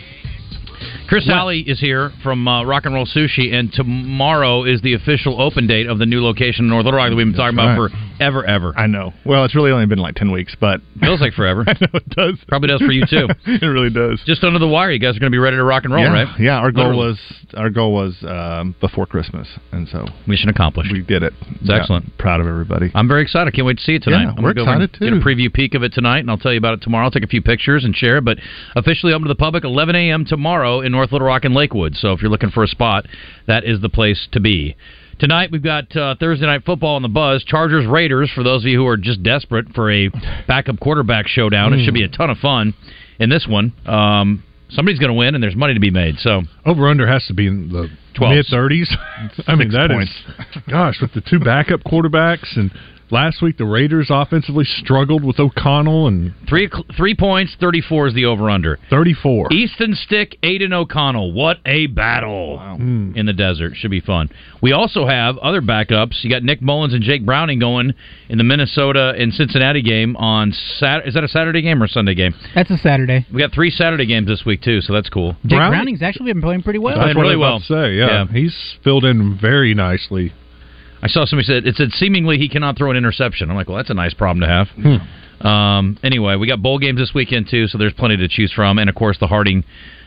Chris Alley is here from uh, Rock and Roll Sushi, and tomorrow is the official open date of the new location in North Little Rock that we've been talking about right. for ever, ever. I know. Well, it's really only been like ten weeks, but Feels like forever. I know it does. Probably does for you too. it really does. Just under the wire, you guys are going to be ready to rock and roll, yeah, right? Yeah, our goal Literally. was our goal was um, before Christmas, and so mission accomplished. We did it. It's Yeah, excellent. Proud of everybody. I'm very excited. I can't wait to see it tonight. Yeah, I'm we're go over Get a preview peek of it tonight, and I'll tell you about it tomorrow. I'll take a few pictures and share it. But officially open to the public 11 a.m. tomorrow in North Little Rock and Lakewood. So if you're looking for a spot, that is the place to be. Tonight we've got uh, Thursday night football on the buzz. Chargers Raiders. For those of you who are just desperate for a backup quarterback showdown, it should be a ton of fun in this one. Um, somebody's going to win, and there's money to be made. So Over under has to be in the 12. mid 30s. I mean, that is points. gosh, with the two backup quarterbacks and last week the Raiders offensively struggled with O'Connell and three three points, 34 is the over under. 34. Easton Stick, Aidan O'Connell. What a battle Hmm. in the desert. Should be fun. We also have other backups. You got Nick Mullens and Jake Browning going in the Minnesota and Cincinnati game on Saturday. Is that a Saturday game or a Sunday game? That's a Saturday. We got three Saturday games this week too, so that's cool. Jake Browning's actually been playing pretty well. Playing what really I was well. about to say, yeah. He's filled in very nicely. I saw somebody said it said seemingly he cannot throw an interception. I'm like, well, that's a nice problem to have. Hmm. Um, anyway, we got bowl games this weekend too, so there's plenty to choose from, and of course the Harding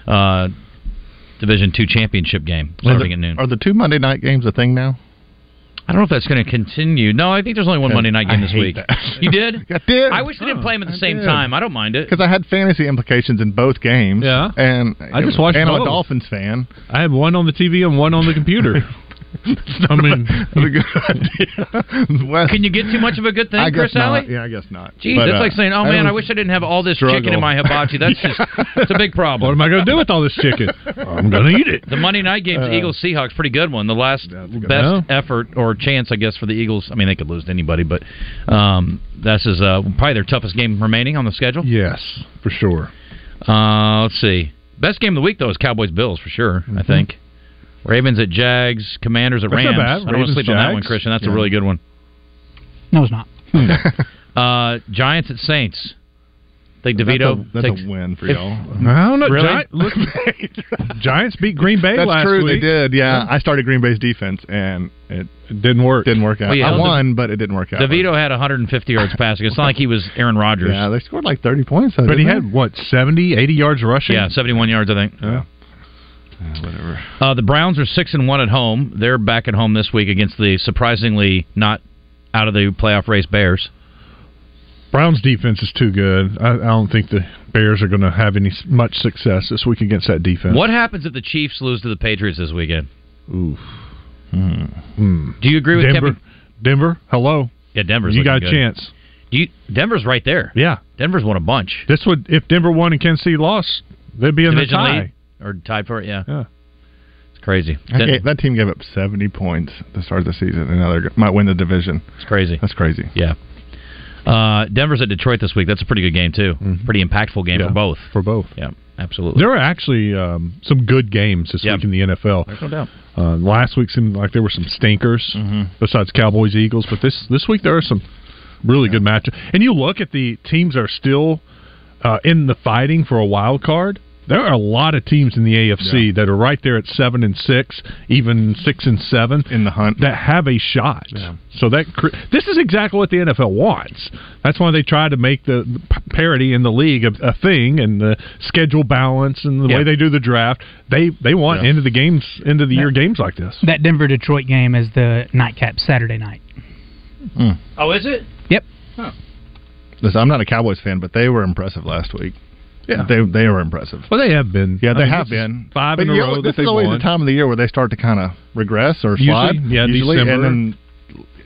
uh, Division Two championship game Are starting the, at noon. are the two Monday night games a thing now? I don't know if that's going to continue. No, I think there's only one Monday night game I this hate week. that. You did? I did. I wish they didn't play them at the I same did. time. I don't mind it. Because I had fantasy implications in both games. Yeah. and I just watched And I'm a both. Dolphins fan. I have one on the TV and one on the computer. I mean, a good idea. Can you get too much of a good thing, I Chris. Alley? Yeah, I guess not. Jeez, But, that's uh, like saying, "Oh man, I wish I didn't have all this struggle. chicken in my hibachi." That's just it's a big problem. what am I going to do with all this chicken? I'm going to eat it. The Monday night games, Uh, Eagles Seahawks, pretty good one. The last best Yeah. effort or chance, I guess, for the Eagles. I mean, they could lose to anybody, but um, this is uh, probably their toughest game remaining on the schedule. Yes, for sure. Uh, let's see. Best game of the week though is Cowboys Bills for sure. I think. Ravens at Jags, Commanders at That's not Rams. bad. I don't want to sleep on that one, Christian. That's Yeah. a really good one. No, it's not. Uh, Giants at Saints. Think DeVito That's a, that's takes- a win for y'all. I don't know. Really? Gi- look, Giants beat Green Bay That's last true. week. They did. Yeah. I started Green Bay's defense, and it It didn't work. didn't work out. Well, yeah, I De- won, but it didn't work out. DeVito had 150 yards passing. It's not like he was Aaron Rodgers. Yeah, they scored like 30 points. though, But he didn't had, what, 70, 80 yards rushing? Yeah, 71 yards, I think. Yeah. Whatever. Uh, the Browns are six and one at home. They're back at home this week against the surprisingly not out of the playoff race Bears. Browns defense is too good. I, I don't think the Bears are going to have any much success this week against that defense. What happens if the Chiefs lose to the Patriots this weekend? Oof. Hmm. Do you agree with Denver? Kevin? Denver, hello. Yeah, Denver's. you got a good. chance. Do you, Denver's right there. Yeah. Denver's won a bunch. This would if Denver won and Kansas City lost, they'd be in Division the tie. Or tied for it. Yeah, Yeah. it's crazy. I Den- gave- that team gave up 70 points at the start of the season, and now they might win the division. it's crazy. That's crazy. Yeah. Uh, Denver's at Detroit this week. That's a pretty good game too. Pretty impactful game Yeah, for both. For both. Yeah, absolutely. There are actually um, some good games this Yeah. week in the NFL. There's no doubt. Uh, last week seemed like there were some stinkers Mhm. besides Cowboys Eagles, but this this week there are some really good matches. And you look at the teams that are still uh, in the fighting for a wild card. There are a lot of teams in the AFC that are right there at seven and six, even six and seven in the hunt that have a shot. So that this is exactly what the NFL wants. That's why they try to make the the parity in the league a, a thing, and the schedule balance, and the Yeah. way they do the draft. They they want Yeah. end of the games, end of the year games like this. That Denver Detroit game is the nightcap Saturday night. Hmm. Oh, is it? Yep. Listen, I'm not a Cowboys fan, but they were impressive last week. Yeah. they they were impressive. Well, they have been. Yeah, I they mean, have been five But in a row know, that This they've is always won. the time of the year where they start to kind of regress or Usually, slide. yeah, usually, December. and then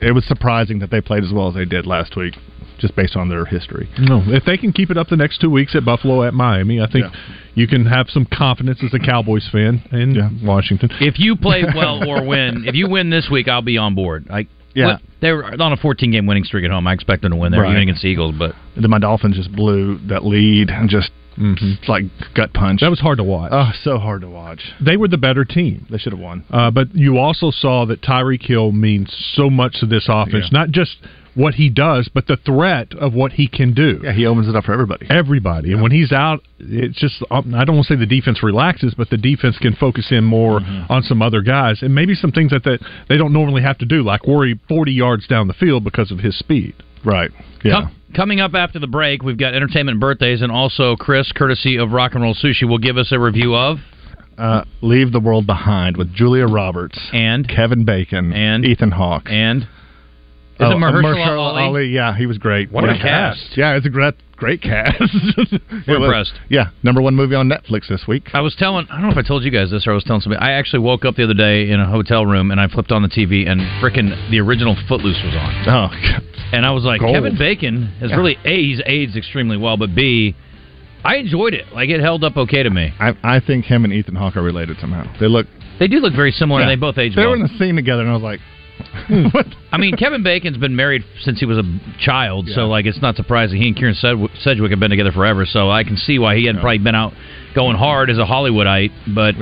it was surprising that they played as well as they did last week, just based on their history. No, if they can keep it up the next two weeks at Buffalo at Miami, I think you can have some confidence as a Cowboys fan in Washington. If you play well or win, if you win this week, I'll be on board. Like, Yeah. what- they were on a 14 game winning streak at home. I expect them to win there, Right. even against the Eagles. But Then my Dolphins just blew that lead and just Mm-hmm. like gut punch. That was hard to watch. Oh, so hard to watch. They were the better team. They should have won. Uh, but you also saw that Tyreek Hill means so much to this offense. Yeah. Not just what he does, but the threat of what he can do. Yeah, he opens it up for everybody. Everybody. And when he's out, it's just, um, I don't want to say the defense relaxes, but the defense can focus in more Mm-hmm. on some other guys and maybe some things that, that they don't normally have to do, like worry 40 yards down the field because of his speed. Right. Com- coming up after the break, we've got entertainment birthdays, and also Chris, courtesy of Rock and Roll Sushi, will give us a review of? Uh, Leave the World Behind with Julia Roberts and? Kevin Bacon and? Ethan Hawke and. Is Oh, it Mahershala Mahershala Ali? Yeah, he was great. What a yeah. cast. Yeah, it's a great, great cast. We're impressed. Yeah, number one movie on Netflix this week. I was telling, I don't know if I told you guys this or I was telling somebody. I actually woke up the other day in a hotel room and I flipped on the TV and frickin' the original Footloose was on. Oh, And I was like, Gold. Kevin Bacon has Yeah. really A, he's aged extremely well, but B, I enjoyed it. Like it held up okay to me. I, I think him and Ethan Hawke are related somehow. They look. They do look very similar, and they both age They well. were in a scene together, and I was like, Hmm. I mean, Kevin Bacon's been married since he was a child, so like it's not surprising. He and Kyra Sedgwick, have been together forever, so I can see why he hadn't probably been out going hard as a Hollywoodite. But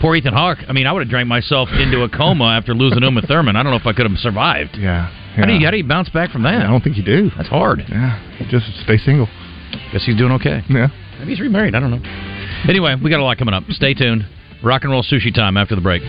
poor Ethan Hawke. I mean, I would have drank myself into a coma after losing Uma Thurman. I don't know if I could have survived. Yeah. How do you yeah. how do you bounce back from that? I don't think you do. That's hard. Yeah, just stay single. Guess he's doing okay. Yeah. Maybe he's remarried. I don't know. Anyway, we got a lot coming up. Stay tuned. Rock and roll sushi time after the break.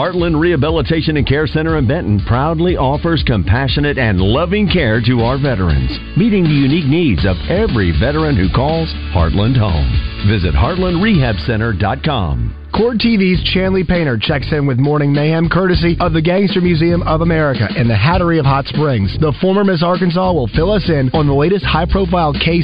Heartland Rehabilitation and Care Center in Benton proudly offers compassionate and loving care to our veterans, meeting the unique needs of every veteran who calls Heartland home. Visit heartlandrehabcenter.com. Court TV's Chanley Painter checks in with Morning Mayhem courtesy of the Gangster Museum of America and the Hattery of Hot Springs. The former Miss Arkansas will fill us in on the latest high profile case